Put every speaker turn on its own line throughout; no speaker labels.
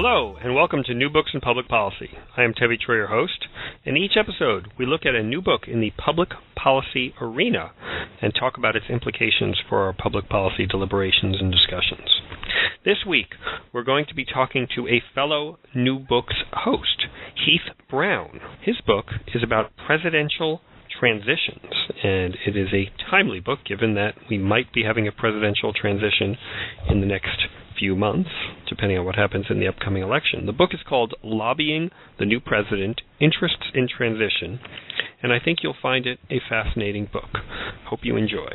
Hello, and welcome to New Books in Public Policy. I am Tevi Troy, your host. In each episode, we look at a new book in the public policy arena and talk about its implications for our public policy deliberations and discussions. This week, we're going to be talking to a fellow New Books host, Heath Brown. His book is about presidential transitions, and it is a timely book given that we might be having a presidential transition in the next few months, depending on what happens in the upcoming election. The book is called Lobbying the New President Interests in Transition, and I think you'll find it a fascinating book. Hope you enjoy.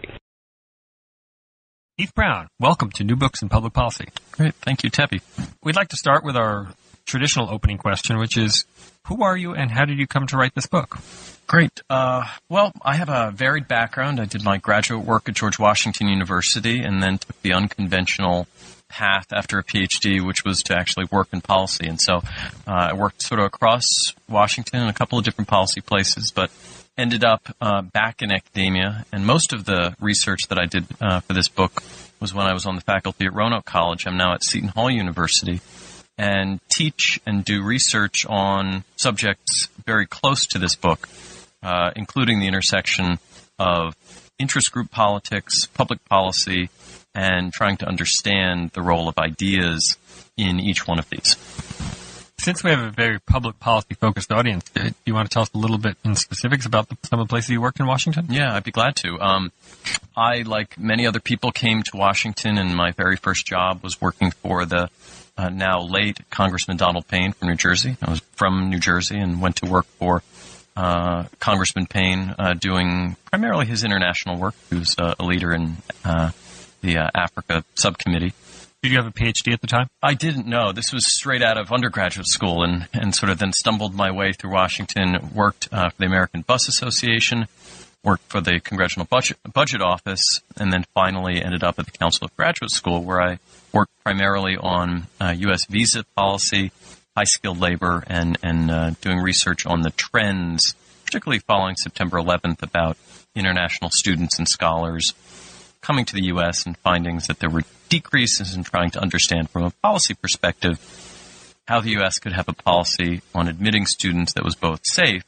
Heath Brown, welcome to New Books in Public Policy.
Great. Thank you, Tevi.
We'd like to start with our traditional opening question, which is Who are you and how did you come to write this book?
Great. Uh, well, I have a varied background. I did my graduate work at George Washington University and then took the unconventional path after a PhD, which was to actually work in policy. And so uh, I worked sort of across Washington in a couple of different policy places, but ended up uh, back in academia. And most of the research that I did uh, for this book was when I was on the faculty at Roanoke College. I'm now at Seton Hall University and teach and do research on subjects very close to this book, uh, including the intersection of interest group politics, public policy, and trying to understand the role of ideas in each one of these.
Since we have a very public policy focused audience, do you want to tell us a little bit in specifics about the, some of the places you worked in Washington?
Yeah, I'd be glad to. Um, I, like many other people, came to Washington, and my very first job was working for the uh, now late Congressman Donald Payne from New Jersey. I was from New Jersey and went to work for uh, Congressman Payne, uh, doing primarily his international work. He was uh, a leader in uh, the uh, Africa subcommittee.
Did you have a PhD at the time?
I didn't know. This was straight out of undergraduate school and, and sort of then stumbled my way through Washington, worked uh, for the American Bus Association, worked for the Congressional Budget, Budget Office, and then finally ended up at the Council of Graduate School where I worked primarily on uh, U.S. visa policy, high skilled labor, and, and uh, doing research on the trends, particularly following September 11th about international students and scholars coming to the U.S. and findings that there were decreases in trying to understand from a policy perspective how the U.S. could have a policy on admitting students that was both safe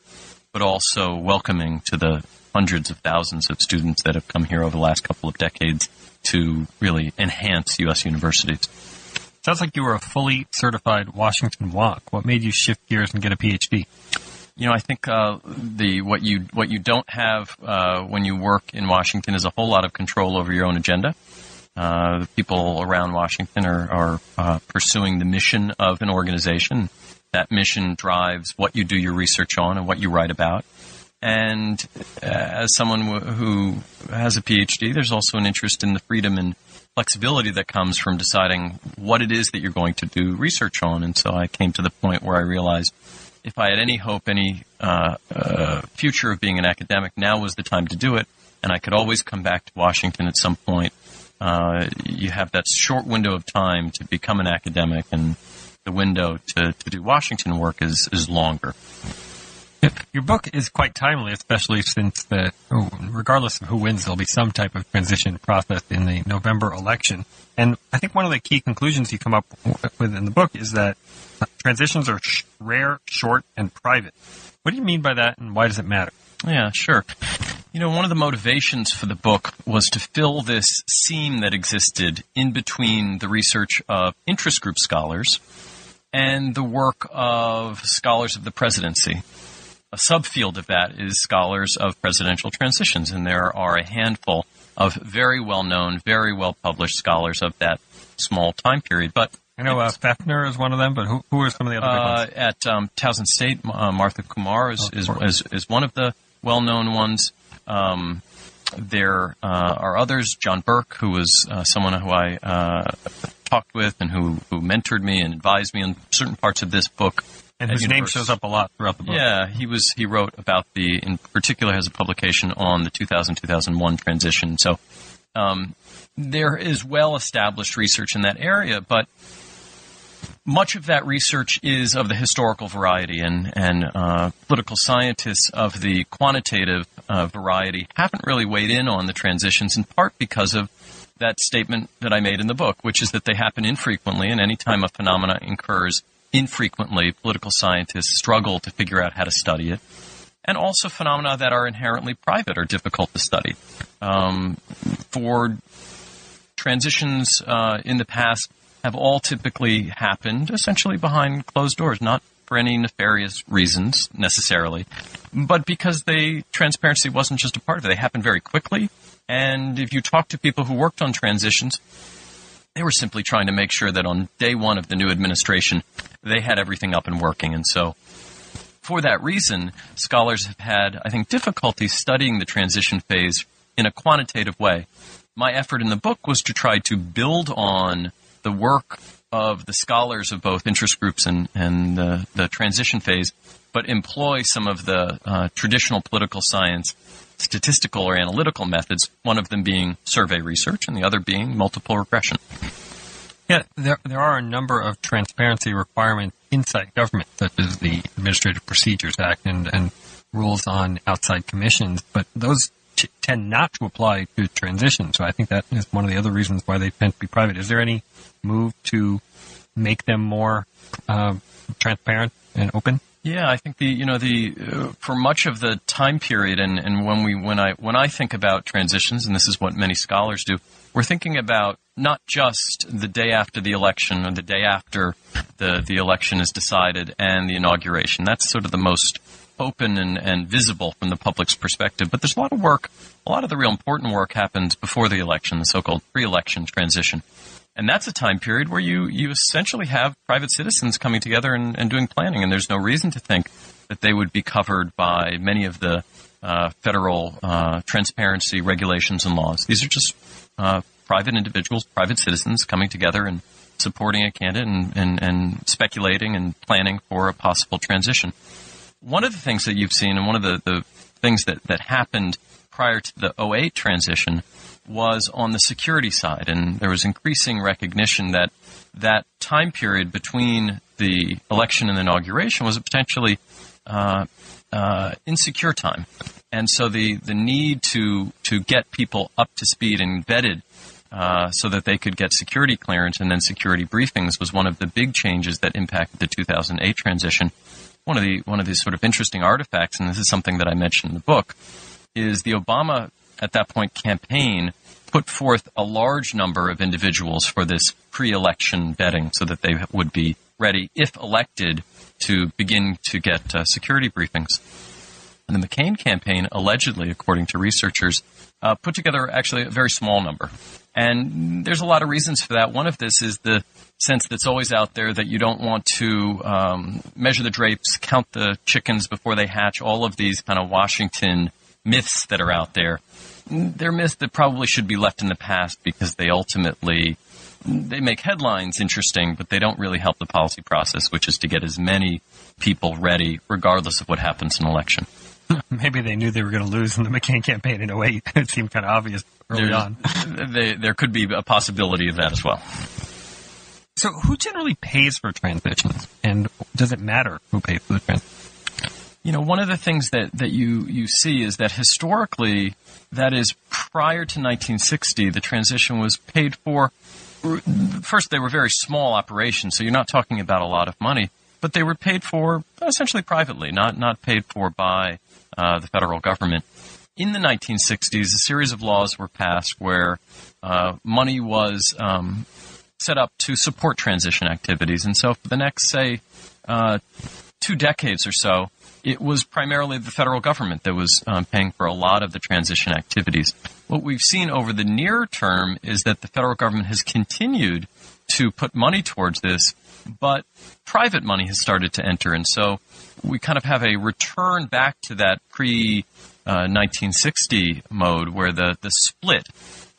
but also welcoming to the hundreds of thousands of students that have come here over the last couple of decades to really enhance U.S. universities.
Sounds like you were a fully certified Washington WONC. What made you shift gears and get a PhD?
You know, I think uh, the what you what you don't have uh, when you work in Washington is a whole lot of control over your own agenda. Uh, the people around Washington are, are uh, pursuing the mission of an organization. That mission drives what you do your research on and what you write about. And uh, as someone who has a PhD, there's also an interest in the freedom and flexibility that comes from deciding what it is that you're going to do research on. And so I came to the point where I realized if I had any hope, any uh, uh, future of being an academic, now was the time to do it. And I could always come back to Washington at some point. Uh, you have that short window of time to become an academic, and the window to, to do Washington work is, is longer.
Your book is quite timely, especially since the, regardless of who wins, there'll be some type of transition process in the November election. And I think one of the key conclusions you come up with in the book is that uh, transitions are sh- rare, short, and private. What do you mean by that, and why does it matter?
Yeah, sure. You know, one of the motivations for the book was to fill this seam that existed in between the research of interest group scholars and the work of scholars of the presidency. A subfield of that is scholars of presidential transitions, and there are a handful of very well known, very well published scholars of that small time period. But
I know uh, Pfiffner is one of them, but who, who are some of the other uh,
ones? At um, Towson State, uh, Martha Kumar is, oh, is, is, is, one of the well known ones. Um, there uh, are others. John Burke, who was uh, someone who I uh, talked with and who, who mentored me and advised me on certain parts of this book.
And his name shows up a lot throughout the book.
Yeah, he was he wrote about the in particular has a publication on the 2000-2001 transition. So um, there is well established research in that area, but much of that research is of the historical variety, and and uh, political scientists of the quantitative uh, variety haven't really weighed in on the transitions, in part because of that statement that I made in the book, which is that they happen infrequently, and any time a phenomena occurs infrequently, political scientists struggle to figure out how to study it. And also phenomena that are inherently private are difficult to study. Um, for transitions uh, in the past have all typically happened essentially behind closed doors, not for any nefarious reasons necessarily, but because they transparency wasn't just a part of it. They happened very quickly. And if you talk to people who worked on transitions, they were simply trying to make sure that on day one of the new administration, they had everything up and working. And so, for that reason, scholars have had, I think, difficulty studying the transition phase in a quantitative way. My effort in the book was to try to build on the work of the scholars of both interest groups and, and the, the transition phase, but employ some of the uh, traditional political science statistical or analytical methods, one of them being survey research and the other being multiple regression.
Yeah, there, there are a number of transparency requirements inside government, such as the Administrative Procedures Act and, and rules on outside commissions, but those t- tend not to apply to transition. So I think that is one of the other reasons why they tend to be private. Is there any move to make them more uh, transparent and open?
Yeah, I think the you know the uh, for much of the time period and, and when we when I when I think about transitions and this is what many scholars do, we're thinking about not just the day after the election or the day after the the election is decided and the inauguration. That's sort of the most open and, and visible from the public's perspective. But there's a lot of work, a lot of the real important work happens before the election, the so-called pre-election transition. And that's a time period where you, you essentially have private citizens coming together and, and doing planning, and there's no reason to think that they would be covered by many of the uh, federal uh, transparency regulations and laws. These are just uh, private individuals, private citizens coming together and supporting a candidate and, and, and, speculating and planning for a possible transition. One of the things that you've seen, and one of the, the things that, that happened prior to the 08 transition, was on the security side, and there was increasing recognition that that time period between the election and the inauguration was a potentially uh, uh, insecure time, and so the the need to to get people up to speed and vetted. Uh, so that they could get security clearance and then security briefings was one of the big changes that impacted the 2008 transition. One of the one of these sort of interesting artifacts, and this is something that I mentioned in the book, is the Obama at that point campaign put forth a large number of individuals for this pre-election vetting so that they would be ready, if elected, to begin to get uh, security briefings. And the McCain campaign, allegedly, according to researchers, uh, put together actually a very small number. And there's a lot of reasons for that. One of this is the sense that's always out there that you don't want to um, measure the drapes, count the chickens before they hatch, all of these kind of Washington myths that are out there. They're myths that probably should be left in the past because they ultimately they make headlines interesting, but they don't really help the policy process, which is to get as many people ready, regardless of what happens in election.
Maybe they knew they were going to lose in the McCain campaign in 08. it seemed kind of obvious early There's, on.
They, there could be a possibility of that as well.
So, who generally pays for transitions, and does it matter who pays for the transitions?
You know, one of the things that, that you, you see is that historically, that is prior to 1960, the transition was paid for. First, they were very small operations, so you're not talking about a lot of money, but they were paid for essentially privately, not, not paid for by uh, the federal government. In the 1960s, a series of laws were passed where uh, money was um, set up to support transition activities. And so for the next, say, uh, two decades or so, it was primarily the federal government that was um, paying for a lot of the transition activities. What we've seen over the near term is that the federal government has continued to put money towards this, but private money has started to enter. And so we kind of have a return back to that pre uh, 1960 mode where the, the split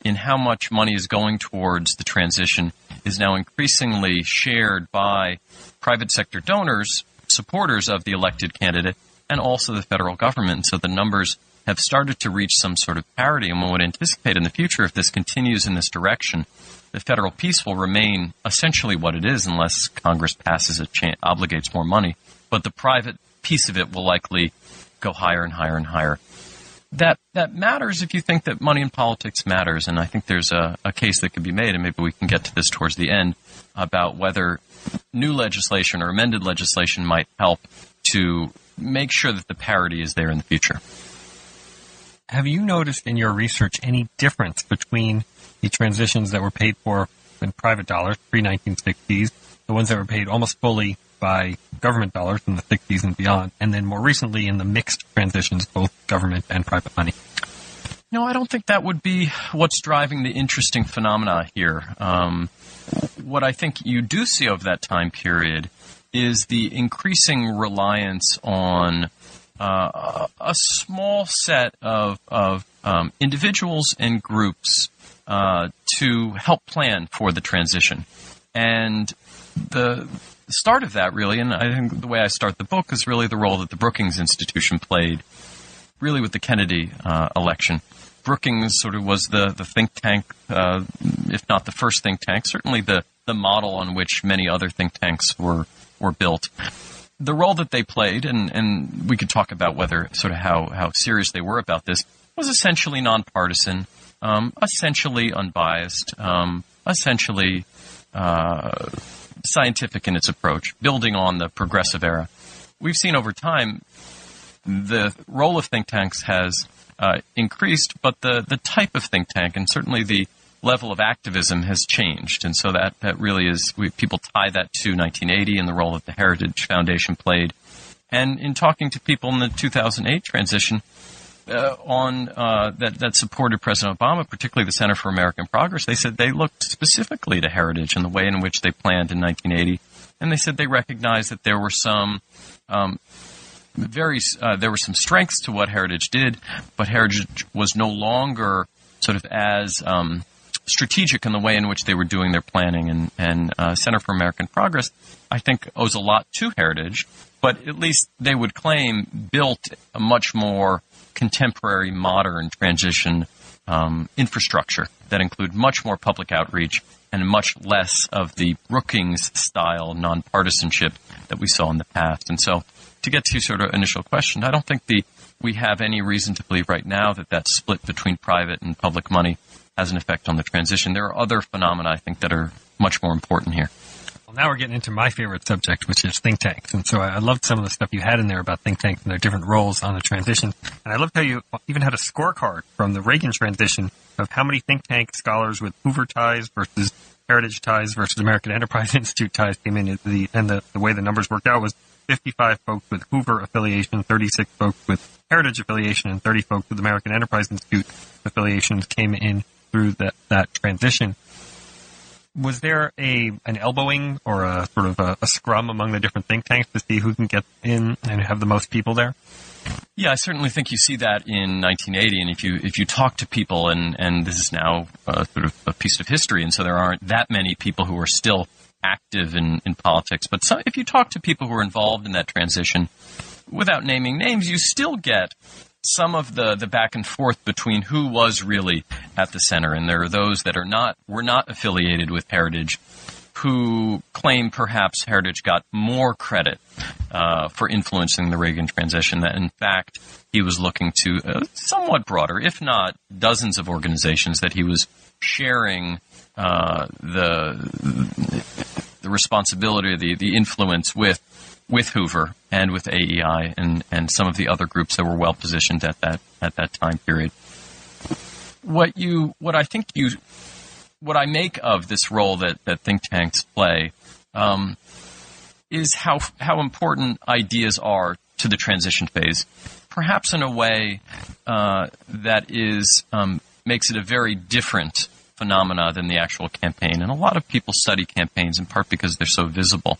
in how much money is going towards the transition is now increasingly shared by private sector donors, supporters of the elected candidate, and also the federal government. So the numbers have started to reach some sort of parity, and one would anticipate in the future if this continues in this direction, the federal piece will remain essentially what it is unless Congress passes it, cha- obligates more money. But the private piece of it will likely go higher and higher and higher. That that matters if you think that money in politics matters, and I think there's a, a case that could be made, and maybe we can get to this towards the end about whether new legislation or amended legislation might help to make sure that the parity is there in the future.
Have you noticed in your research any difference between the transitions that were paid for in private dollars pre 1960s, the ones that were paid almost fully by government dollars in the 60s and beyond, and then more recently in the mixed transitions, both government and private money?
No, I don't think that would be what's driving the interesting phenomena here. Um, what I think you do see over that time period is the increasing reliance on uh, a small set of, of um, individuals and groups uh, to help plan for the transition. And the start of that, really, and I think the way I start the book is really the role that the Brookings Institution played, really with the Kennedy uh, election. Brookings sort of was the, the think tank, uh, if not the first think tank, certainly the, the model on which many other think tanks were, were built the role that they played, and, and we could talk about whether sort of how, how serious they were about this, was essentially nonpartisan, um, essentially unbiased, um, essentially uh, scientific in its approach, building on the progressive era. We've seen over time the role of think tanks has uh, increased, but the, the type of think tank and certainly the level of activism has changed. And so that, that really is, we, people tie that to 1980 and the role that the Heritage Foundation played. And in talking to people in the 2008 transition, uh, on uh, that that supported President Obama, particularly the Center for American Progress, they said they looked specifically to heritage and the way in which they planned in 1980, and they said they recognized that there were some um, very uh, there were some strengths to what heritage did, but heritage was no longer sort of as um, strategic in the way in which they were doing their planning. And, and uh, Center for American Progress, I think, owes a lot to Heritage, but at least they would claim built a much more contemporary, modern transition um, infrastructure that include much more public outreach and much less of the Brookings style nonpartisanship that we saw in the past. And so, to get to sort of initial question, I don't think the we have any reason to believe right now that that split between private and public money has an effect on the transition. There are other phenomena, I think, that are much more important here.
Well, now we're getting into my favorite subject, which is think tanks. And so I loved some of the stuff you had in there about think tanks and their different roles on the transition. And I loved how you even had a scorecard from the Reagan transition of how many think tank scholars with Hoover ties versus Heritage ties versus American Enterprise Institute ties came in. The, and the, the way the numbers worked out was 55 folks with Hoover affiliation, 36 folks with Heritage affiliation, and 30 folks with American Enterprise Institute affiliations came in through that, that transition. Was there a an elbowing or a sort of a, a scrum among the different think tanks to see who can get in and have the most people there?
Yeah, I certainly think you see that in 1980, and if you if you talk to people, and and this is now a, sort of a piece of history, and so there aren't that many people who are still active in in politics, but so, if you talk to people who are involved in that transition, without naming names, you still get some of the, the back and forth between who was really at the center. And there are those that are not, were not affiliated with Heritage who claim perhaps Heritage got more credit uh, for influencing the Reagan transition. That in fact he was looking to a somewhat broader, if not dozens of organizations that he was sharing uh, the the responsibility, the the influence with with Hoover and with AEI and, and some of the other groups that were well positioned at that at that time period. What you what I think you what I make of this role that, that think tanks play um, is how how important ideas are to the transition phase, perhaps in a way uh, that is um, makes it a very different phenomena than the actual campaign. And a lot of people study campaigns in part because they're so visible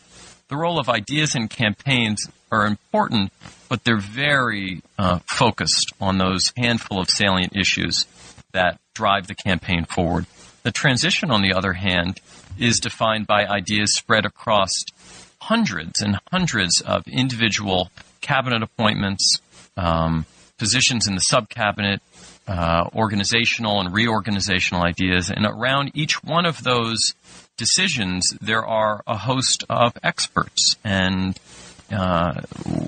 the role of ideas in campaigns are important, but they're very uh, focused on those handful of salient issues that drive the campaign forward. The transition, on the other hand, is defined by ideas spread across hundreds and hundreds of individual cabinet appointments, um, positions in the sub cabinet, uh, organizational and reorganizational ideas. And around each one of those decisions, there are a host of experts. And uh,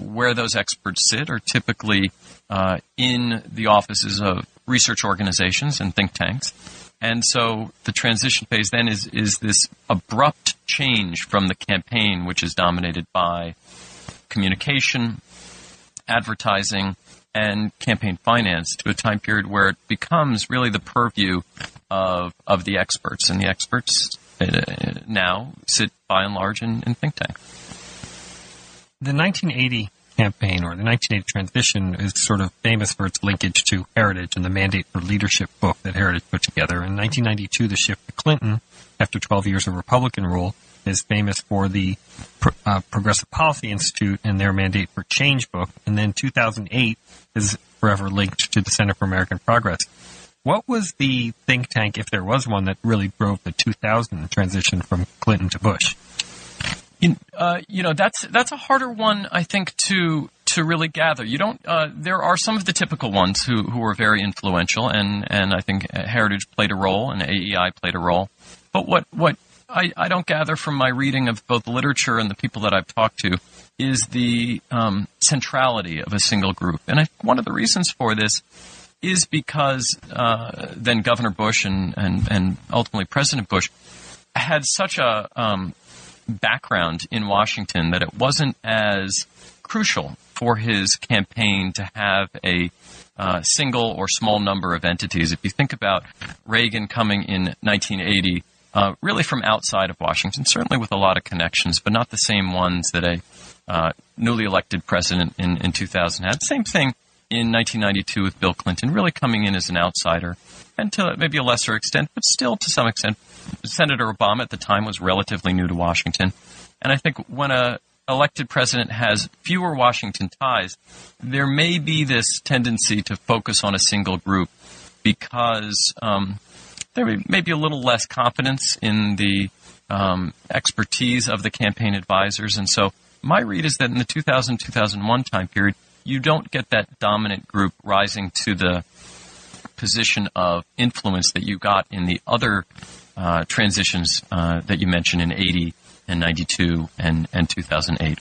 where those experts sit are typically uh, in the offices of research organizations and think tanks. And so the transition phase then is, is this abrupt change from the campaign, which is dominated by communication, advertising, and campaign finance to a time period where it becomes really the purview of, of the experts. And the experts uh, now sit by and large in, in think tank.
The 1980 campaign or the 1980 transition is sort of famous for its linkage to Heritage and the Mandate for Leadership book that Heritage put together. In 1992, the shift to Clinton, after 12 years of Republican rule, is famous for the uh, Progressive Policy Institute and their Mandate for Change book. And then 2008 is forever linked to the Center for American Progress. What was the think tank, if there was one, that really drove the 2000 transition from Clinton to Bush?
You, uh, you know, that's that's a harder one, I think, to to really gather. You don't. Uh, there are some of the typical ones who who were very influential, and and I think Heritage played a role, and AEI played a role. But what what I, I don't gather from my reading of both literature and the people that I've talked to is the um, centrality of a single group, and I, one of the reasons for this is because uh, then Governor Bush and, and and ultimately President Bush had such a um, background in Washington that it wasn't as crucial for his campaign to have a uh, single or small number of entities. If you think about Reagan coming in 1980, uh, really from outside of Washington, certainly with a lot of connections, but not the same ones that a uh, newly elected president in, in 2000 had. Same thing in 1992 with Bill Clinton, really coming in as an outsider, and to maybe a lesser extent, but still to some extent, Senator Obama at the time was relatively new to Washington. And I think when a elected president has fewer Washington ties, there may be this tendency to focus on a single group because um, there may be a little less confidence in the um, expertise of the campaign advisors. And so my read is that in the 2000 2001 time period, you don't get that dominant group rising to the position of influence that you got in the other uh, transitions uh, that you mentioned in 80 and 92 and, and 2008.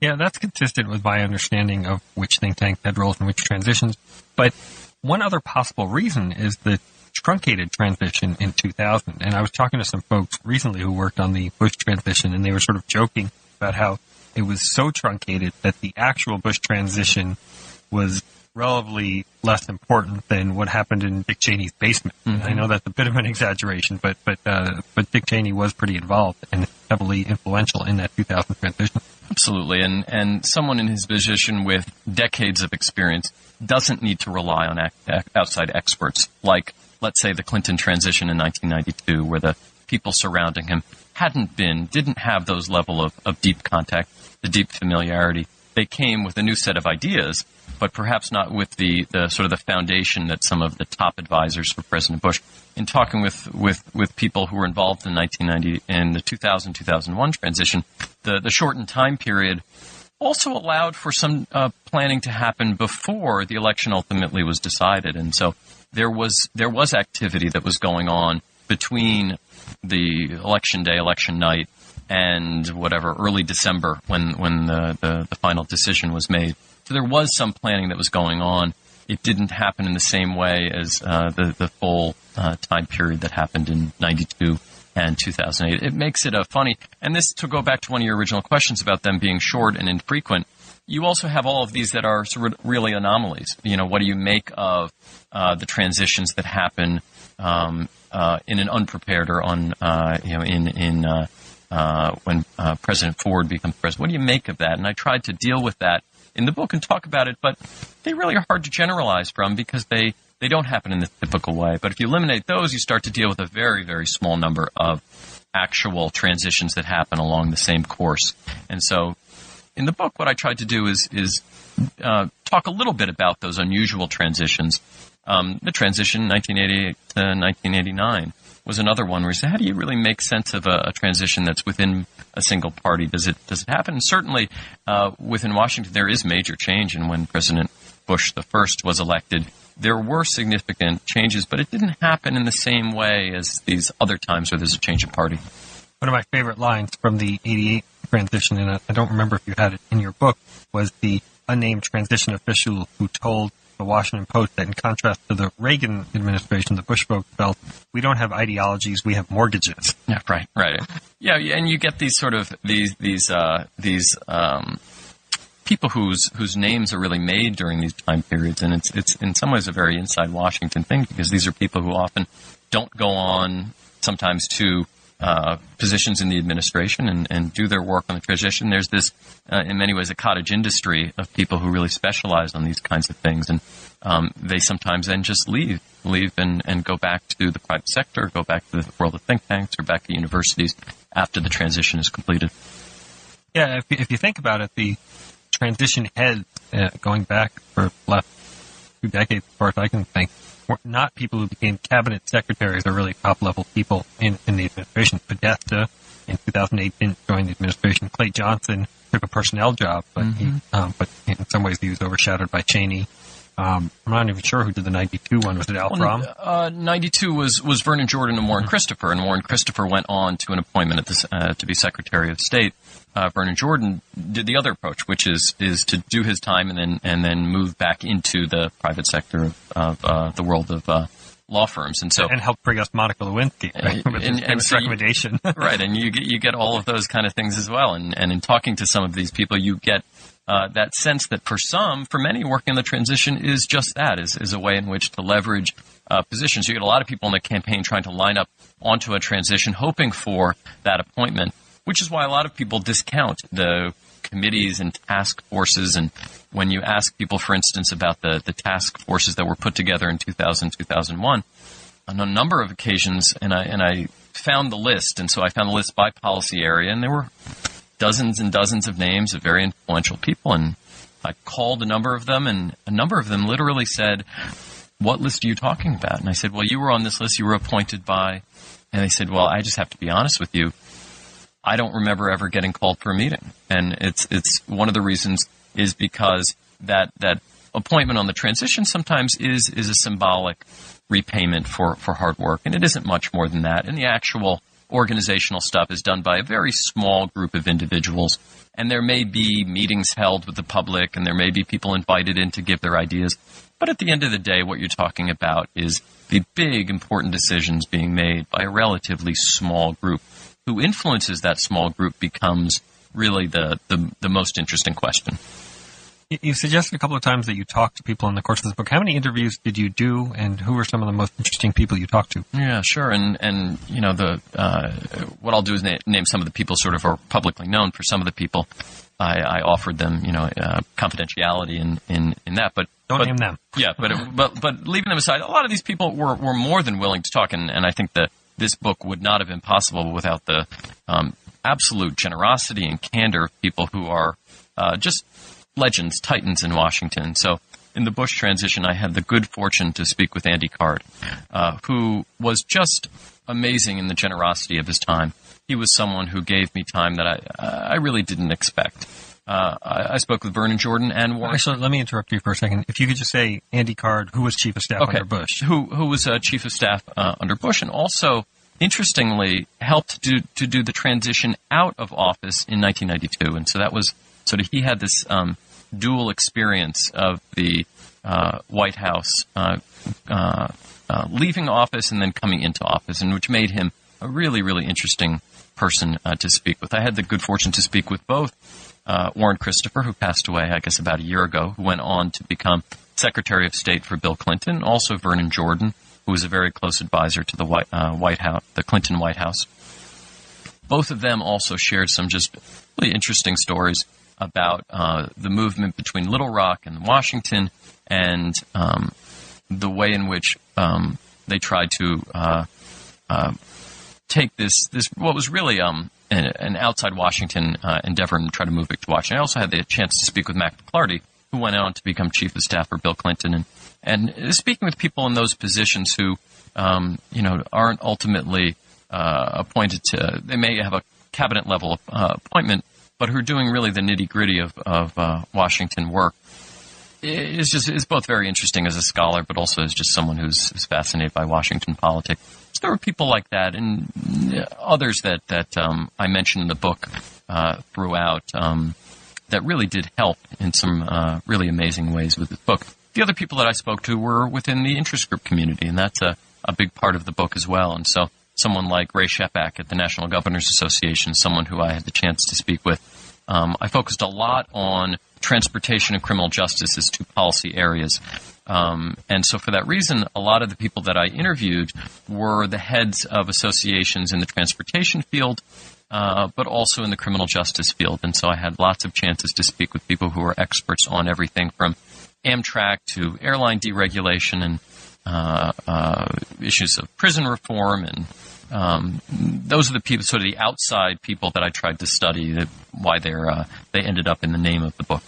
Yeah, that's consistent with my understanding of which think tank had roles in which transitions. But one other possible reason is the truncated transition in 2000. And I was talking to some folks recently who worked on the Bush transition, and they were sort of joking about how it was so truncated that the actual Bush transition was relatively less important than what happened in Dick Cheney's basement. Mm-hmm. I know that's a bit of an exaggeration, but but uh, but Dick Cheney was pretty involved and heavily influential in that 2000 transition.
Absolutely, and and someone in his position with decades of experience doesn't need to rely on outside experts like let's say the Clinton transition in 1992, where the people surrounding him hadn't been, didn't have those level of, of deep contact, the deep familiarity. They came with a new set of ideas but perhaps not with the, the sort of the foundation that some of the top advisors for President Bush. In talking with, with, with people who were involved in 1990 in the 2000 2001 transition, the, the shortened time period also allowed for some uh, planning to happen before the election ultimately was decided, and so there was there was activity that was going on between the election day, election night, and whatever early December when when the, the, the final decision was made. So there was some planning that was going on. It didn't happen in the same way as uh, the, the full uh, time period that happened in 92 and 2008. It makes it a funny, and this to go back to one of your original questions about them being short and infrequent. You also have all of these that are sort of really anomalies. You know, what do you make of uh, the transitions that happen um, uh, in an unprepared or on, uh, you know, in in uh, uh, when President Ford becomes president? What do you make of that? And I tried to deal with that in the book and talk about it, but they really are hard to generalize from because they, they don't happen in the typical way. But if you eliminate those, you start to deal with a very, very small number of actual transitions that happen along the same course. And so in the book, what I tried to do is, is uh, talk a little bit about those unusual transitions Um, the transition 1988 to 1989 was another one where you say, how do you really make sense of a, a transition that's within a single party? Does it does it happen? And certainly, uh, within Washington, there is major change. And when President Bush the first was elected, there were significant changes, but it didn't happen in the same way as these other times where there's a change of party.
One of my favorite lines from the 88 transition, and I don't remember if you had it in your book, was the unnamed transition official who told the Washington Post that in contrast to the Reagan administration, the Bush folks felt we don't have ideologies, we have mortgages.
Yeah, right, right. Yeah, and you get these sort of these these uh, these um, people whose whose names are really made during these time periods, and it's it's in some ways a very inside Washington thing because these are people who often don't go on sometimes to uh, positions in the administration and, and do their work on the transition. There's this, uh, in many ways, a cottage industry of people who really specialize on these kinds of things, and um, they sometimes then just leave, leave and, and go back to the private sector, go back to the world of think tanks, or back to universities after the transition is completed.
Yeah, if, if you think about it, the transition heads uh, going back for last two decades, as far as I can think, were not people who became cabinet secretaries or really top level people in, in the administration. Podesta in 2008 didn't join the administration. Clay Johnson took a personnel job, but mm-hmm. he, um, but in some ways he was overshadowed by Cheney. Um, I'm not even sure who did the 92 one. Was it Al well,
Uh, 92 was, was Vernon Jordan and Warren mm-hmm. Christopher, and Warren Christopher went on to an appointment at this, uh, to be Secretary of State. Uh, Vernon Jordan did the other approach, which is is to do his time and then and then move back into the private sector of, of uh, the world of uh, law firms, and so
and help bring us Monica Lewinsky right? with and, and so recommendation,
you, right? And you get you get all of those kind of things as well. And and in talking to some of these people, you get uh, that sense that for some, for many, working in the transition is just that, is, is a way in which to leverage uh, positions. You get a lot of people in the campaign trying to line up onto a transition, hoping for that appointment, which is why a lot of people discount the committees and task forces. And when you ask people, for instance, about the, the task forces that were put together in 2000, 2001, on a number of occasions, and I, and I found the list, and so I found the list by policy area, and there were dozens and dozens of names of very influential people, and I called a number of them, and a number of them literally said, "What list are you talking about?" And I said, "Well, you were on this list. You were appointed by." And they said, "Well, I just have to be honest with you. I don't remember ever getting called for a meeting, and it's it's one of the reasons is because that that appointment on the transition sometimes is is a symbolic repayment for for hard work, and it isn't much more than that. And the actual organizational stuff is done by a very small group of individuals. And there may be meetings held with the public and there may be people invited in to give their ideas. But at the end of the day, what you're talking about is the big important decisions being made by a relatively small group. Who influences that small group becomes really the, the, the most interesting question.
You suggested a couple of times that you talked to people in the course of this book. How many interviews did you do, and who were some of the most interesting people you talked to?
Yeah, sure. And and you know the uh, what I'll do is na- name some of the people sort of are publicly known. For some of the people, I, I offered them you know uh, confidentiality in, in in that, but
don't
but,
name them.
Yeah, but but but leaving them aside, a lot of these people were were more than willing to talk, and and I think that this book would not have been possible without the um, absolute generosity and candor of people who are uh, just legends, titans in Washington. So in the Bush transition, I had the good fortune to speak with Andy Card, uh, who was just amazing in the generosity of his time. He was someone who gave me time that I, I really didn't expect. Uh, I, I, spoke with Vernon Jordan and Warren.
Actually, let me interrupt you for a second. If you could just say Andy Card, who was chief of staff
okay.
under Bush,
who who was uh, chief of staff uh, under Bush, and also interestingly helped to to do the transition out of office in 1992, and so that was sort of he had this um, dual experience of the uh, White House uh, uh, uh, leaving office and then coming into office, and which made him a really, really interesting person uh, to speak with. I had the good fortune to speak with both Warren Christopher, who passed away, I guess, about a year ago, who went on to become Secretary of State for Bill Clinton, also Vernon Jordan, who was a very close advisor to the White, White House, the Clinton White House. Both of them also shared some just really interesting stories about uh, the movement between Little Rock and Washington and um, the way in which um, they tried to uh, uh, take this this what was really um, an, an, outside Washington uh, endeavor and try to move it to Washington. I also had the chance to speak with Mac McLarty, who went on to become chief of staff for Bill Clinton, and and speaking with people in those positions who, um, you know, aren't ultimately uh, appointed to. They may have a cabinet level uh, appointment, but who are doing really the nitty gritty of of uh, Washington work. Is just is both very interesting as a scholar, but also as just someone who's, who's fascinated by Washington politics. So there were people like that, and others that that um, I mentioned in the book uh, throughout um, that really did help in some uh, really amazing ways with the book. The other people that I spoke to were within the interest group community, and that's a, a big part of the book as well. And so someone like Ray Scheppach at the National Governors Association, someone who I had the chance to speak with, um, I focused a lot on transportation and criminal justice as two policy areas. Um, and so, for that reason, a lot of the people that I interviewed were the heads of associations in the transportation field, uh, but also in the criminal justice field. And so, I had lots of chances to speak with people who are experts on everything from Amtrak to airline deregulation and uh, uh, issues of prison reform and um, those are the people, sort of the outside people that I tried to study, that, why they're uh, they ended up in the name of the book.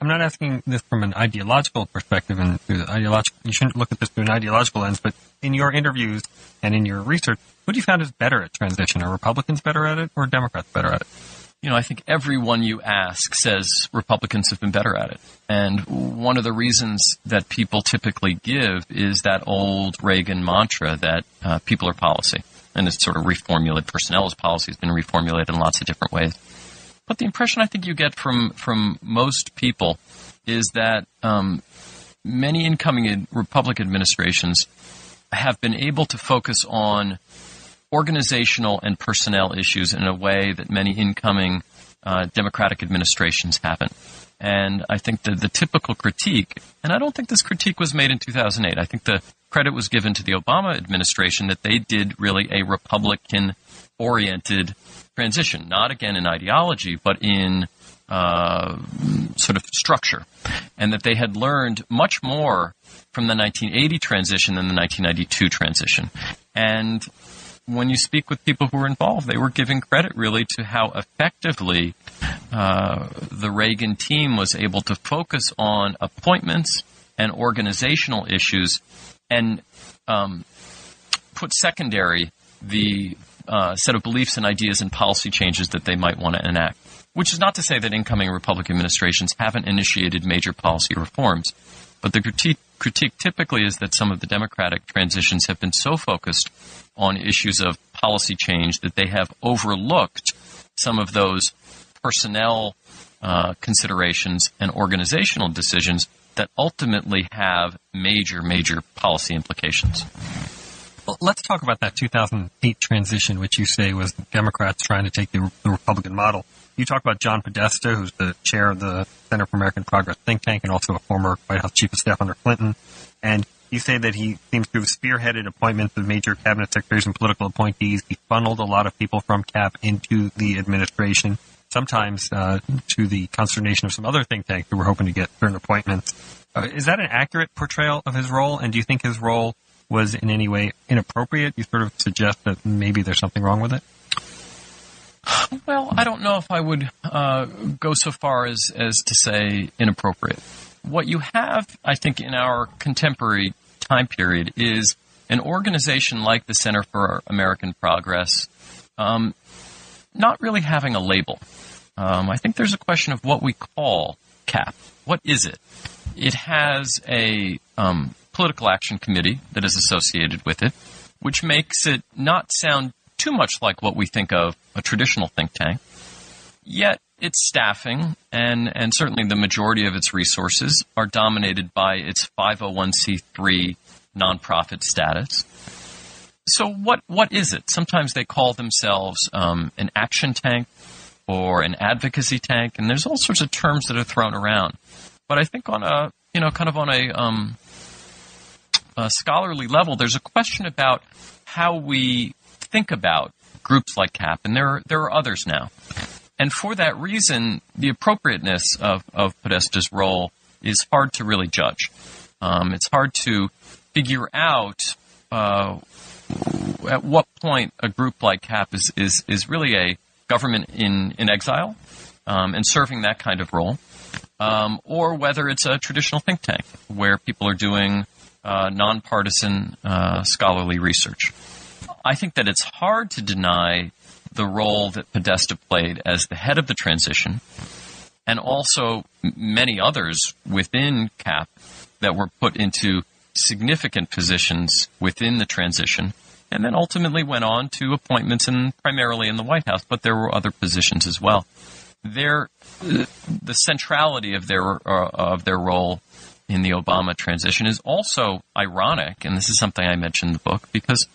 I'm not asking this from an ideological perspective, and ideological. You shouldn't look at this through an ideological lens. But in your interviews and in your research, who do you find is better at transition? Are Republicans better at it, or Democrats better at it?
You know, I think everyone you ask says Republicans have been better at it. And one of the reasons that people typically give is that old Reagan mantra that uh, people are policy. And it's sort of reformulated. Personnel as policy has been reformulated in lots of different ways. But the impression I think you get from, from most people is that um, many incoming Republican administrations have been able to focus on organizational and personnel issues in a way that many incoming uh, Democratic administrations haven't. And I think the, the typical critique, and I don't think this critique was made in 2008. I think the credit was given to the Obama administration that they did really a Republican oriented transition, not again in ideology, but in uh, sort of structure, and that they had learned much more from the 1980 transition than the 1992 transition. And when you speak with people who were involved, they were giving credit really to how effectively uh, the Reagan team was able to focus on appointments and organizational issues and um, put secondary the uh, set of beliefs and ideas and policy changes that they might want to enact. Which is not to say that incoming Republican administrations haven't initiated major policy reforms, but the critique, critique typically is that some of the Democratic transitions have been so focused on issues of policy change that they have overlooked some of those personnel uh, considerations and organizational decisions that ultimately have major, major policy implications.
Well, let's talk about that 2008 transition, which you say was Democrats trying to take the, the Republican model. You talk about John Podesta, who's the chair of the Center for American Progress think tank and also a former White House chief of staff under Clinton. And you say that he seems to have spearheaded appointments of major cabinet secretaries and political appointees. He funneled a lot of people from CAP into the administration, sometimes uh, to the consternation of some other think tanks who were hoping to get certain appointments. Uh, is that an accurate portrayal of his role? And do you think his role was in any way inappropriate? You sort of suggest that maybe there's something wrong with it.
Well, I don't know if I would uh, go so far as, as to say inappropriate. What you have, I think, in our contemporary time period is an organization like the Center for American Progress um, not really having a label. Um, I think there's a question of what we call CAP. What is it? It has a um, political action committee that is associated with it, which makes it not sound too much like what we think of a traditional think tank. Yet its staffing and, and certainly the majority of its resources are dominated by its 501c3 nonprofit status. So what what is it? Sometimes they call themselves um, an action tank or an advocacy tank, and there's all sorts of terms that are thrown around. But I think on a you know kind of on a, um, a scholarly level, there's a question about how we think about groups like CAP, and there are, there are others now. And for that reason, the appropriateness of, of Podesta's role is hard to really judge. Um, it's hard to figure out uh, at what point a group like CAP is, is, is really a government in, in exile um, and serving that kind of role. um, or whether it's a traditional think tank where people are doing uh, nonpartisan uh, scholarly research. I think that it's hard to deny the role that Podesta played as the head of the transition, and also many others within CAP that were put into significant positions within the transition, and then ultimately went on to appointments in primarily in the White House, but there were other positions as well. Their the centrality of their uh, of their role in the Obama transition is also ironic, and this is something I mentioned in the book because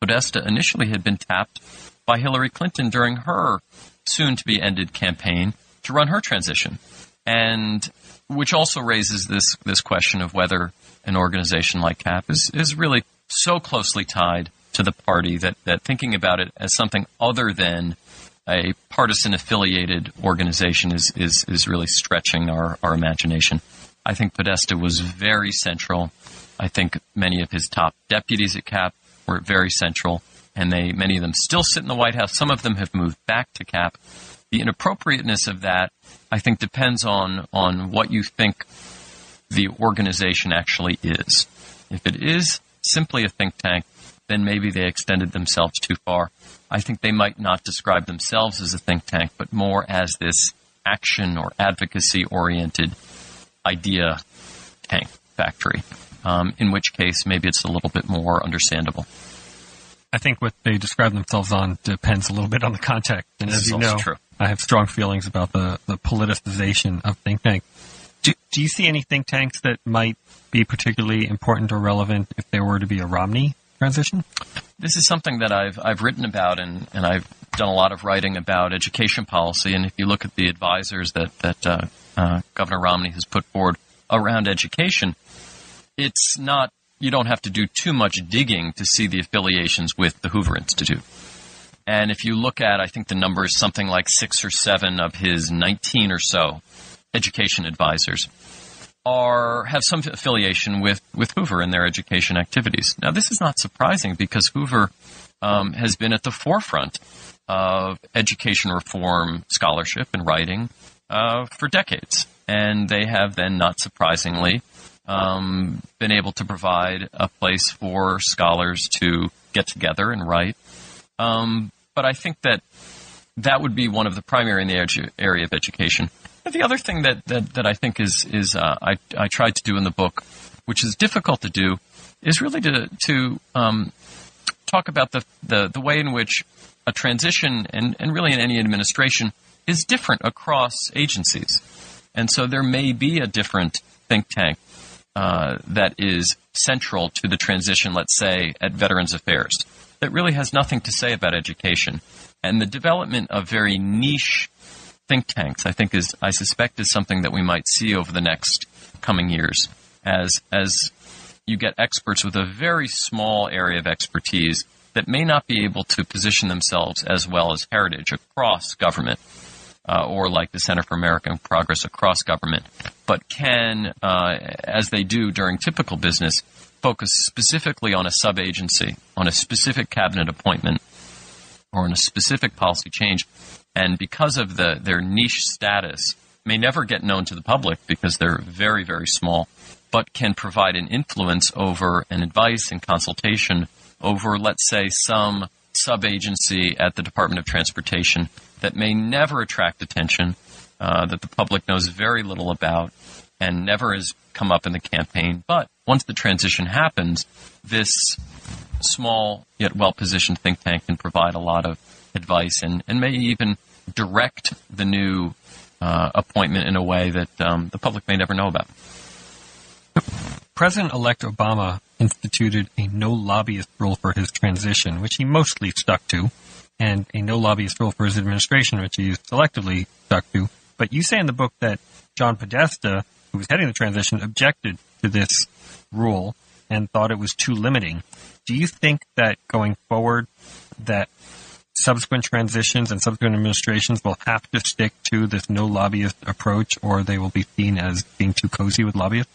Podesta initially had been tapped by Hillary Clinton during her soon to be ended campaign to run her transition. And which also raises this, this question of whether an organization like CAP is, is really so closely tied to the party that, that thinking about it as something other than a partisan affiliated organization is, is, is really stretching our, our imagination. I think Podesta was very central. I think many of his top deputies at CAP were very central and they many of them still sit in the White House. Some of them have moved back to CAP. The inappropriateness of that, I think, depends on on what you think the organization actually is. If it is simply a think tank, then maybe they extended themselves too far. I think they might not describe themselves as a think tank, but more as this action or advocacy oriented idea tank factory. Um, in which case, maybe it's a little bit more understandable.
I think what they describe themselves on depends a little bit on the context. And
this
as you
know,
true. I have strong feelings about the, the politicization of think tanks. Do, do you see any think tanks that might be particularly important or relevant if there were to be a Romney transition?
This is something that I've I've written about and, and I've done a lot of writing about education policy. And if you look at the advisors that that uh, uh, Governor Romney has put forward around education, it's not you don't have to do too much digging to see the affiliations with the Hoover Institute. And if you look at, I think the number is something like six or seven of his 19 or so education advisors are have some affiliation with, with Hoover in their education activities. Now, this is not surprising because Hoover um, has been at the forefront of education reform scholarship and writing uh, for decades. And they have then, not surprisingly, um, been able to provide a place for scholars to get together and write. Um, but I think that that would be one of the primary in the edu- area of education. the other thing that, that, that I think is, is uh, I, I tried to do in the book, which is difficult to do, is really to, to um, talk about the, the, the way in which a transition, and, and really in any administration, is different across agencies. And so there may be a different think tank uh, that is central to the transition, let's say, at Veterans Affairs, that really has nothing to say about education. And the development of very niche think tanks, I think, is I suspect is something that we might see over the next coming years, as as you get experts with a very small area of expertise that may not be able to position themselves as well as heritage across government uh, or like the Center for American Progress across government, but can, uh, as they do during typical business, focus specifically on a sub agency, on a specific cabinet appointment, or on a specific policy change. And because of the, their niche status, may never get known to the public because they're very, very small, but can provide an influence over an advice and consultation over, let's say, some sub agency at the Department of Transportation that may never attract attention, uh, that the public knows very little about, and never has come up in the campaign. But once the transition happens, this small yet well positioned think tank can provide a lot of advice and, and may even direct the new uh, appointment in a way that um, the public may never know about.
President elect Obama instituted a no lobbyist rule for his transition, which he mostly stuck to and a no lobbyist rule for his administration, which he selectively stuck to. But you say in the book that John Podesta, who was heading the transition, objected to this rule and thought it was too limiting. Do you think that going forward, that subsequent transitions and subsequent administrations will have to stick to this no lobbyist approach, or they will be seen as being too cozy with lobbyists?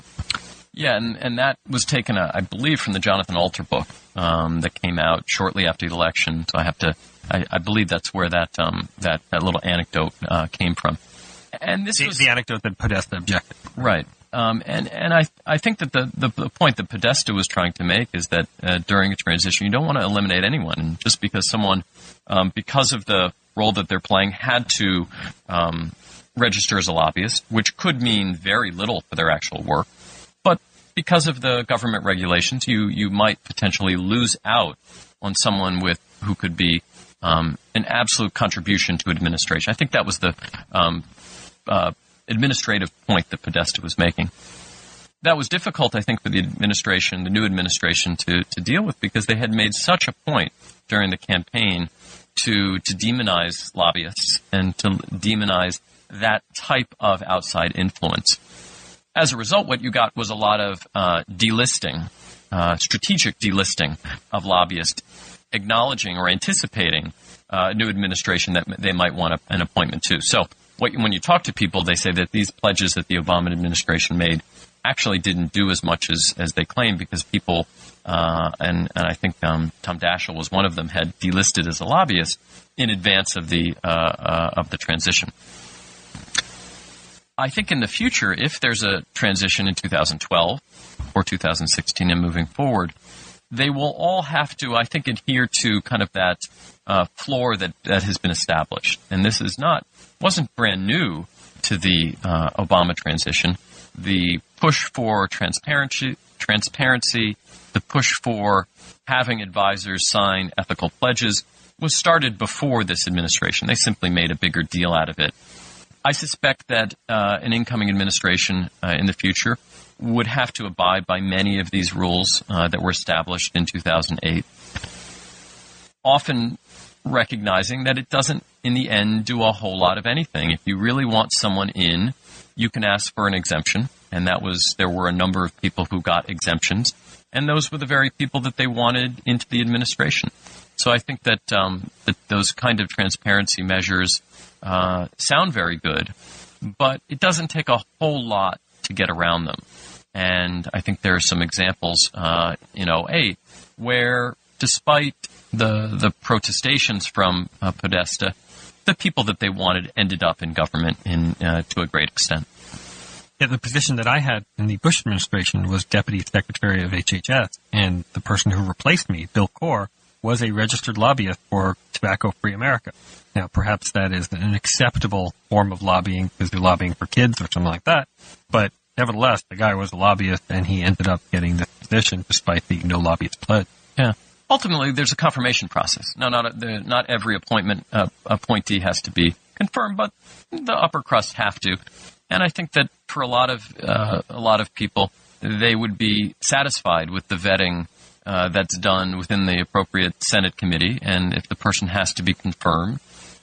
Yeah, and, and that was taken, uh, I believe, from the Jonathan Alter book um, that came out shortly after the election. So I have to, I, I believe that's where that um, that, that little anecdote uh, came from. And this
the,
was
the anecdote that Podesta objected.
Right. Um, and and I I think that the, the, the point that Podesta was trying to make is that uh, during a transition you don't want to eliminate anyone, and just because someone, um, because of the role that they're playing, had to um, register as a lobbyist, which could mean very little for their actual work, because of the government regulations, you you might potentially lose out on someone with who could be um, an absolute contribution to administration. I think that was the um, uh, administrative point that Podesta was making. That was difficult, I think, for the administration, the new administration, to, to deal with because they had made such a point during the campaign to to demonize lobbyists and to demonize that type of outside influence. As a result, what you got was a lot of uh, delisting, uh, strategic delisting of lobbyists, acknowledging or anticipating uh, a new administration that they might want a, an appointment to. So what, when you talk to people, they say that these pledges that the Obama administration made actually didn't do as much as, as they claimed because people, uh, and, and I think um, Tom Daschle was one of them, had delisted as a lobbyist in advance of the uh, uh, of the transition. I think in the future, if there's a transition in 2012 or 2016 and moving forward, they will all have to, I think, adhere to kind of that uh, floor that, that has been established. And this is not wasn't brand new to the uh, Obama transition. The push for transparency, transparency, the push for having advisors sign ethical pledges was started before this administration. They simply made a bigger deal out of it. I suspect that uh, an incoming administration uh, in the future would have to abide by many of these rules uh, that were established in 2008. Often recognizing that it doesn't, in the end, do a whole lot of anything. If you really want someone in, you can ask for an exemption, and that was there were a number of people who got exemptions, and those were the very people that they wanted into the administration. So I think that, um, that those kind of transparency measures uh, sound very good, but it doesn't take a whole lot to get around them. And I think there are some examples, uh, you where despite the the protestations from uh, Podesta, the people that they wanted ended up in government in uh, to a great extent.
Yeah, the position that I had in the Bush administration was Deputy Secretary of HHS, and the person who replaced me, Bill Corr, was a registered lobbyist for Tobacco Free America. Now, perhaps that is an acceptable form of lobbying because you're lobbying for kids or something like that, but nevertheless, the guy was a lobbyist and he ended up getting this position despite the no lobbyist pledge.
Yeah ultimately there's a confirmation process. Now, not a, the, not every appointment uh, appointee has to be confirmed, but the upper crust have to. And I think that for a lot of uh, a lot of people, they would be satisfied with the vetting uh, that's done within the appropriate Senate committee. And if the person has to be confirmed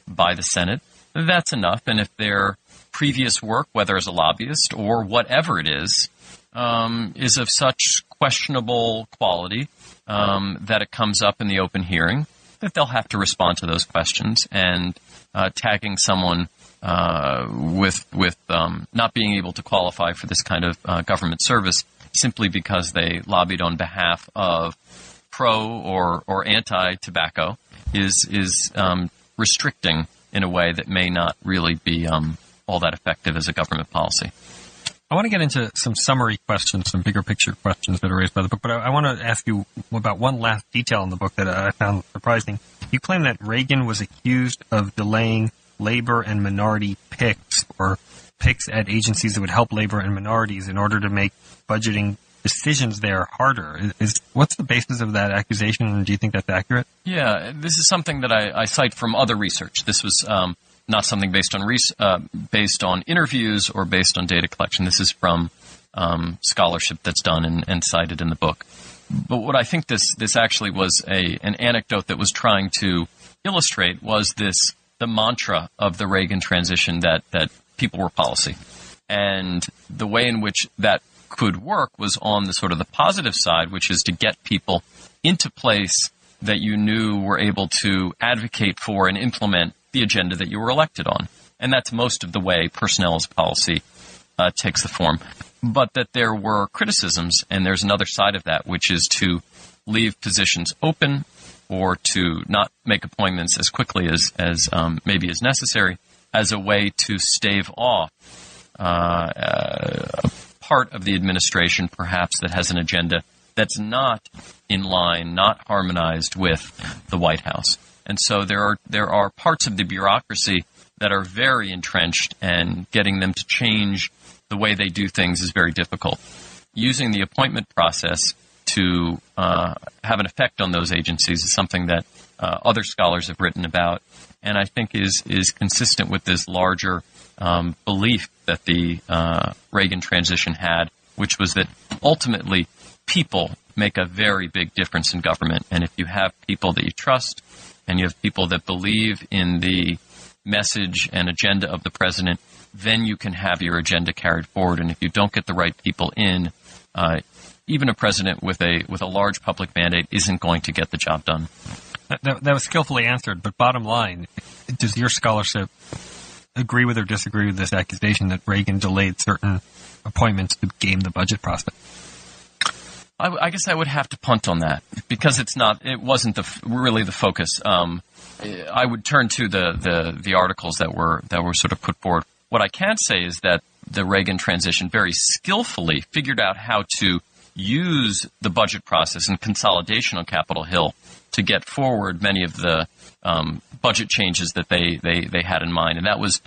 by the Senate, that's enough. And if their previous work, whether as a lobbyist or whatever it is, um, is of such questionable quality um, that it comes up in the open hearing, that they'll have to respond to those questions. And uh, tagging someone uh, with with um, not being able to qualify for this kind of uh, government service simply because they lobbied on behalf of pro or or anti tobacco is is um, restricting in a way that may not really be um, all that effective as a government policy.
I want to get into some summary questions, some bigger picture questions that are raised by the book, but I, I want to ask you about one last detail in the book that I found surprising. You claim that Reagan was accused of delaying labor and minority picks or picks at agencies that would help labor and minorities in order to make budgeting decisions there harder. Is, what's the basis of that accusation, and do you think that's accurate?
Yeah, this is something that I, I cite from other research. This was um, not something based on uh, based on interviews or based on data collection. This is from um, scholarship that's done and, and, cited in the book. But what I think this this actually was a an anecdote that was trying to illustrate was this the mantra of the Reagan transition that that people were policy, and the way in which that could work was on the sort of the positive side, which is to get people into place that you knew were able to advocate for and implement the agenda that you were elected on. And that's most of the way personnel policy uh, takes the form. But that there were criticisms, and there's another side of that, which is to leave positions open or to not make appointments as quickly as, as um, maybe is necessary, as a way to stave off uh, a part of the administration, perhaps, that has an agenda that's not in line, not harmonized with the White House. And so there are there are parts of the bureaucracy that are very entrenched, and getting them to change the way they do things is very difficult. Using the appointment process to uh, have an effect on those agencies is something that uh, other scholars have written about, and I think is is consistent with this larger um, belief that the uh, Reagan transition had, which was that ultimately people make a very big difference in government, and if you have people that you trust, and you have people that believe in the message and agenda of the president, then you can have your agenda carried forward. And if you don't get the right people in, uh, even a president with a with a large public mandate isn't going to get the job done.
That, that was skillfully answered, but bottom line, does your scholarship agree with or disagree with this accusation that Reagan delayed certain appointments to game the budget process?
I, I, guess I would have to punt on that because it's not. It wasn't the really the focus. Um, I would turn to the, the the articles that were that were sort of put forward. What I can say is that the Reagan transition very skillfully figured out how to use the budget process and consolidation on Capitol Hill to get forward many of the um, budget changes that they, they, they had in mind. And that was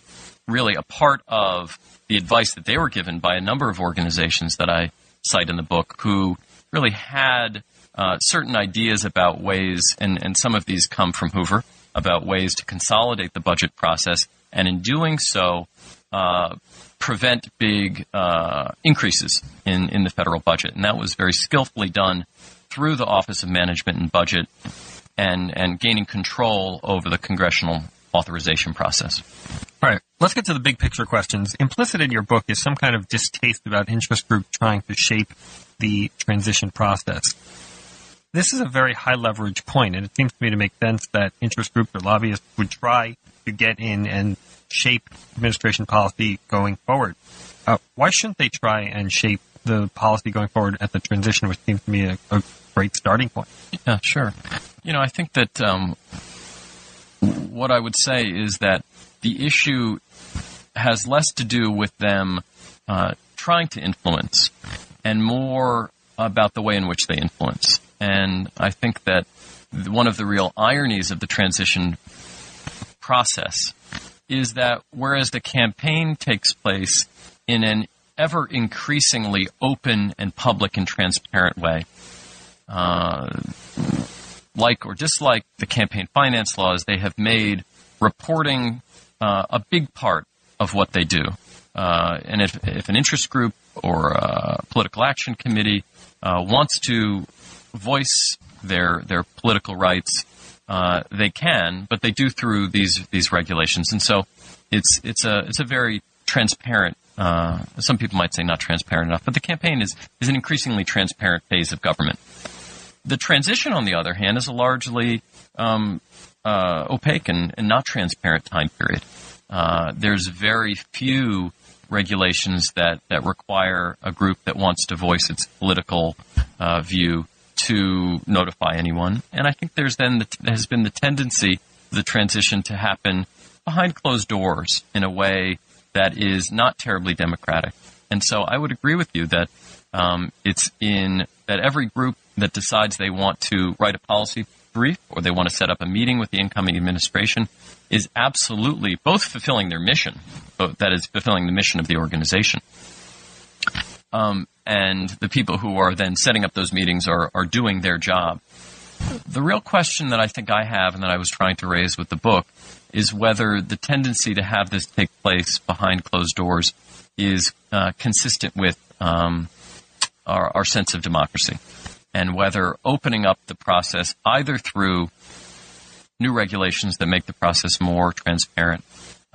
really a part of the advice that they were given by a number of organizations that I cite in the book who really had uh, certain ideas about ways, and, and some of these come from Hoover, about ways to consolidate the budget process, and in doing so, uh, prevent big uh, increases in, in the federal budget. And that was very skillfully done through the Office of Management and Budget and, and gaining control over the congressional authorization process.
All right, let's get to the big picture questions. Implicit in your book is some kind of distaste about interest groups trying to shape the transition process. This is a very high leverage point, and it seems to me to make sense that interest groups or lobbyists would try to get in and shape administration policy going forward. Uh, why shouldn't they try and shape the policy going forward at the transition, which seems to me a, a great starting point?
Yeah, sure. You know, I think that um, what I would say is that the issue has less to do with them uh, trying to influence and more about the way in which they influence. And I think that one of the real ironies of the transition process is that whereas the campaign takes place in an ever increasingly open and public and transparent way, uh, like or dislike the campaign finance laws, they have made reporting uh, a big part of what they do. Uh, and if, if, an interest group or a political action committee uh, wants to voice their their political rights, uh, they can, but they do through these these regulations, and so it's it's a it's a very transparent. Uh, some people might say not transparent enough, but the campaign is is an increasingly transparent phase of government. The transition, on the other hand, is a largely um, uh, opaque and, and, not transparent time period. Uh, there's very few regulations that, that require a group that wants to voice its political uh, view to notify anyone. And I think there's then the, has been the tendency the transition to happen behind closed doors in a way that is not terribly democratic. And so I would agree with you that um, it's in that every group that decides they want to write a policy brief or they want to set up a meeting with the incoming administration is absolutely both fulfilling their mission, that is fulfilling the mission of the organization, um, and the people who are then setting up those meetings are, are doing their job. The real question that I think I have and that I was trying to raise with the book is whether the tendency to have this take place behind closed doors is uh, consistent with um, our, our sense of democracy and whether opening up the process either through new regulations that make the process more transparent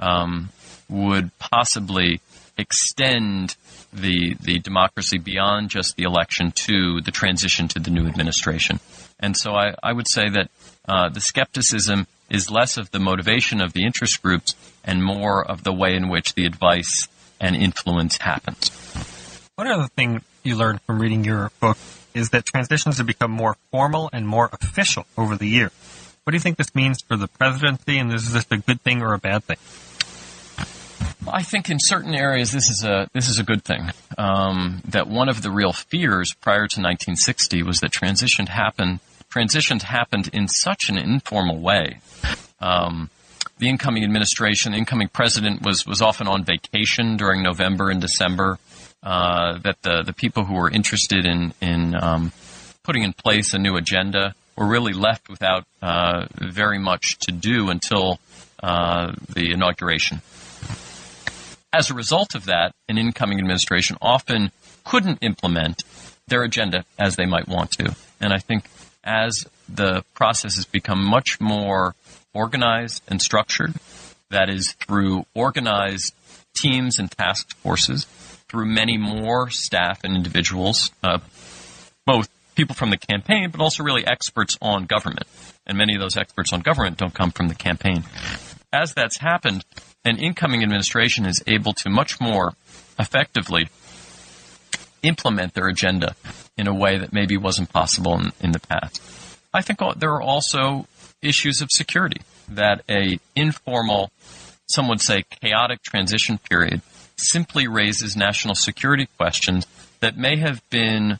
um, would possibly extend the the democracy beyond just the election to the transition to the new administration. And so I, I would say that uh, the skepticism is less of the motivation of the interest groups and more of the way in which the advice and influence happens.
One other thing you learned from reading your book is that transitions have become more formal and more official over the years. What do you think this means for the presidency, and is this a good thing or a bad thing?
I think in certain areas this is a this is a good thing. Um, that one of the real fears prior to 1960 was that transition happened transitions happened in such an informal way. Um, the incoming administration, the incoming president was was often on vacation during November and December. Uh, that the the people who were interested in in um, putting in place a new agenda were really left without uh, very much to do until uh, the inauguration. As a result of that, an incoming administration often couldn't implement their agenda as they might want to. And I think as the process has become much more organized and structured, that is through organized teams and task forces, through many more staff and individuals, uh, both people from the campaign, but also really experts on government. And many of those experts on government don't come from the campaign. As that's happened, an incoming administration is able to much more effectively implement their agenda in a way that maybe wasn't possible in, in the past. I think there are also issues of security that a informal, some would say chaotic transition period simply raises national security questions that may have been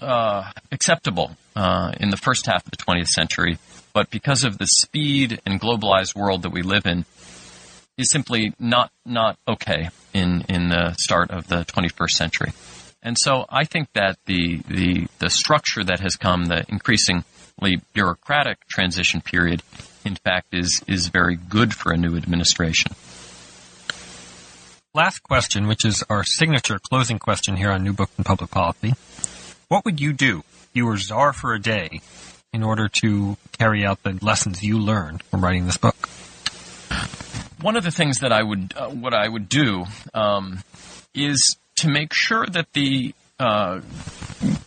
uh, acceptable uh, in the first half of the 20th century, but because of the speed and globalized world that we live in, is simply not not okay in in the start of the 21st century. And so I think that the the the structure that has come, the increasingly bureaucratic transition period, in fact, is is very good for a new administration.
Last question, which is our signature closing question here on New Book in Public Policy. What would you do if you were czar for a day in order to carry out the lessons you learned from writing this book?
One of the things that I would, uh, what I would do, um, is to make sure that the uh,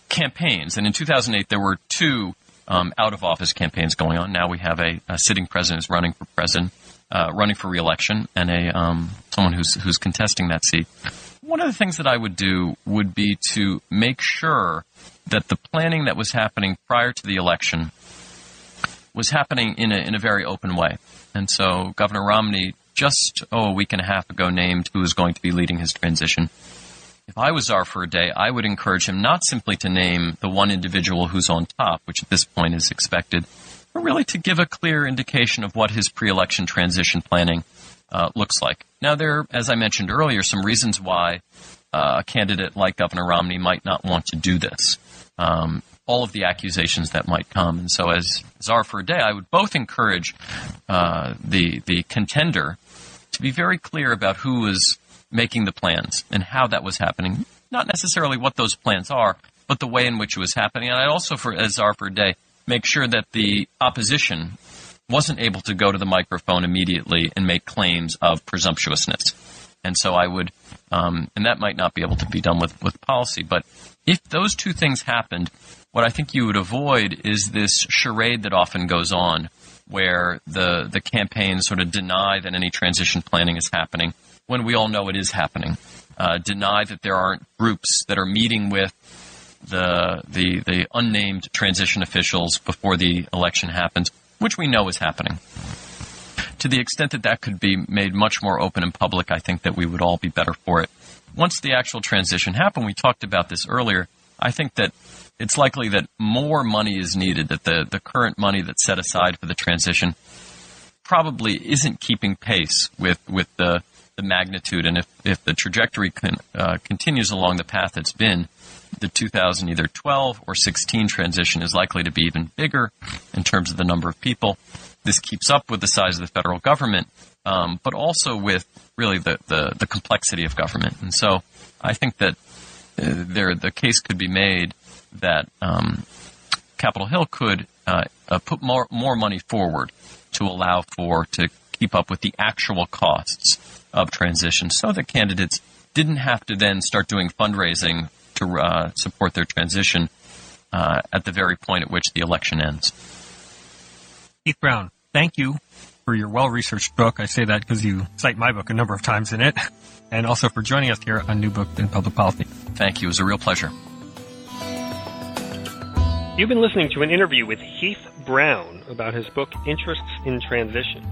campaigns, and in 2008 there were two um, out of office campaigns going on. Now we have a, a sitting president who's running for president, uh, running for reelection, and a um, someone who's who's contesting that seat. One of the things that I would do would be to make sure that the planning that was happening prior to the election was happening in a, in a very open way. And so Governor Romney just, oh, a week and a half ago named who was going to be leading his transition. If I was czar for a day, I would encourage him not simply to name the one individual who's on top, which at this point is expected, but really to give a clear indication of what his pre-election transition planning uh, looks like. Now, there, are, as I mentioned earlier, some reasons why uh, a candidate like Governor Romney might not want to do this. Um, all of the accusations that might come, and so as czar for a day, I would both encourage uh, the the contender to be very clear about who was making the plans and how that was happening. Not necessarily what those plans are, but the way in which it was happening. And I'd also, for as czar for a day, make sure that the opposition wasn't able to go to the microphone immediately and make claims of presumptuousness. And so I would, um, and that might not be able to be done with, with policy, but if those two things happened, what I think you would avoid is this charade that often goes on where the, the campaigns sort of deny that any transition planning is happening when we all know it is happening. Uh, deny that there aren't groups that are meeting with the, the, the unnamed transition officials before the election happens which we know is happening. To the extent that that could be made much more open and public, I think that we would all be better for it. Once the actual transition happened, we talked about this earlier. I think that it's likely that more money is needed, that the, the current money that's set aside for the transition probably isn't keeping pace with, with the, the magnitude. And if, if the trajectory uh, continues along the path it's been, the 2000 either 12 or 16 transition is likely to be even bigger in terms of the number of people. This keeps up with the size of the federal government, um, but also with really the, the, the, complexity of government. And so I think that uh, there the case could be made that um, Capitol Hill could uh, uh, put more more money forward to allow for to keep up with the actual costs of transition, so that candidates didn't have to then start doing fundraising to uh, support their transition uh, at the very point at which the election ends.
Heath Brown, thank you for your well-researched book. I say that because you cite my book a number of times in it, and also for joining us here on New Book in Public Policy.
Thank you. It was a real pleasure.
You've been listening to an interview with Heath Brown about his book Interests in Transition.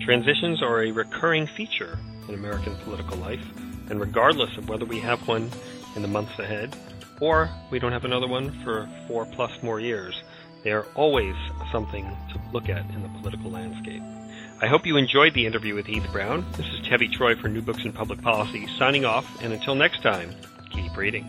Transitions are a recurring feature in American political life, and regardless of whether we have one in the months ahead or we don't have another one for four plus more years, they are always something to look at in the political landscape. I hope you enjoyed the interview with Heath Brown. This is Tevi Troy for New Books in Public Policy, signing off, and until next time, keep reading.